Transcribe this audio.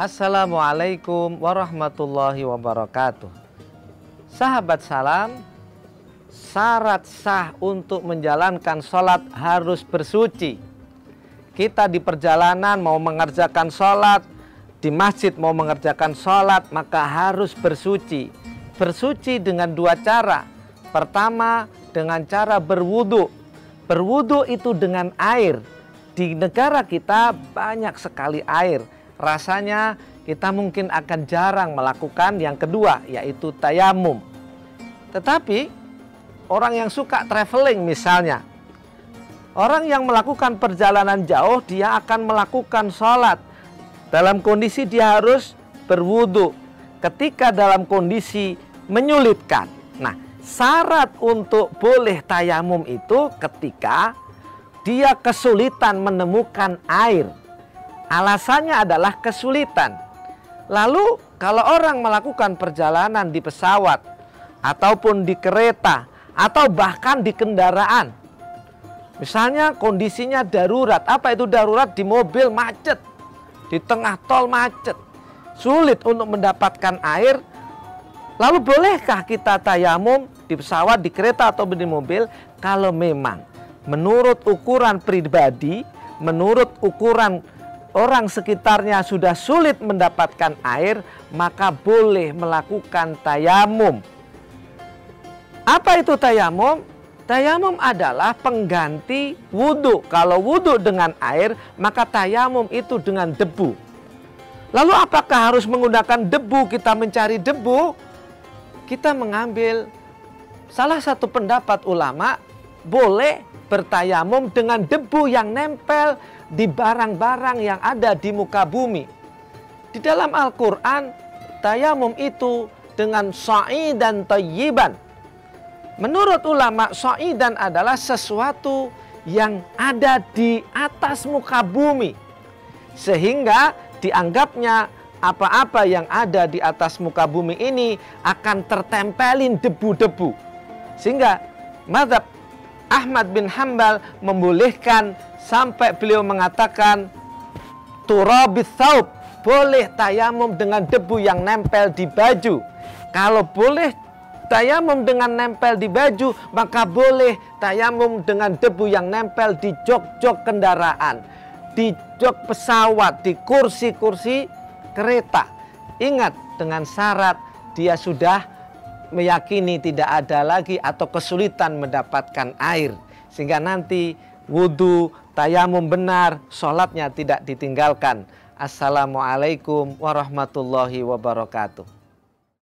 Assalamualaikum warahmatullahi wabarakatuh. Sahabat salam, syarat sah untuk menjalankan sholat harus bersuci. Kita di perjalanan mau mengerjakan sholat, di masjid mau mengerjakan sholat, maka harus bersuci. Bersuci dengan dua cara. Pertama, dengan cara berwudu. Berwudu itu dengan air. Di negara kita banyak sekali air rasanya kita mungkin akan jarang melakukan yang kedua yaitu tayamum. Tetapi orang yang suka traveling misalnya, orang yang melakukan perjalanan jauh dia akan melakukan sholat dalam kondisi dia harus berwudu ketika dalam kondisi menyulitkan. Nah, syarat untuk boleh tayamum itu ketika dia kesulitan menemukan air Alasannya adalah kesulitan. Lalu kalau orang melakukan perjalanan di pesawat ataupun di kereta atau bahkan di kendaraan. Misalnya kondisinya darurat. Apa itu darurat? Di mobil macet. Di tengah tol macet. Sulit untuk mendapatkan air. Lalu bolehkah kita tayamum di pesawat, di kereta atau di mobil? Kalau memang menurut ukuran pribadi, menurut ukuran orang sekitarnya sudah sulit mendapatkan air, maka boleh melakukan tayamum. Apa itu tayamum? Tayamum adalah pengganti wudhu. Kalau wudhu dengan air, maka tayamum itu dengan debu. Lalu apakah harus menggunakan debu? Kita mencari debu. Kita mengambil salah satu pendapat ulama, boleh bertayamum dengan debu yang nempel di barang-barang yang ada di muka bumi. Di dalam Al-Quran, tayamum itu dengan dan tayyiban. Menurut ulama, sa'idan adalah sesuatu yang ada di atas muka bumi. Sehingga dianggapnya apa-apa yang ada di atas muka bumi ini akan tertempelin debu-debu. Sehingga madhab Ahmad bin Hambal membolehkan sampai beliau mengatakan turabis saub boleh tayamum dengan debu yang nempel di baju. Kalau boleh tayamum dengan nempel di baju, maka boleh tayamum dengan debu yang nempel di jok-jok kendaraan, di jok pesawat, di kursi-kursi kereta. Ingat dengan syarat dia sudah meyakini tidak ada lagi atau kesulitan mendapatkan air sehingga nanti wudhu tayamum benar sholatnya tidak ditinggalkan. Assalamualaikum warahmatullahi wabarakatuh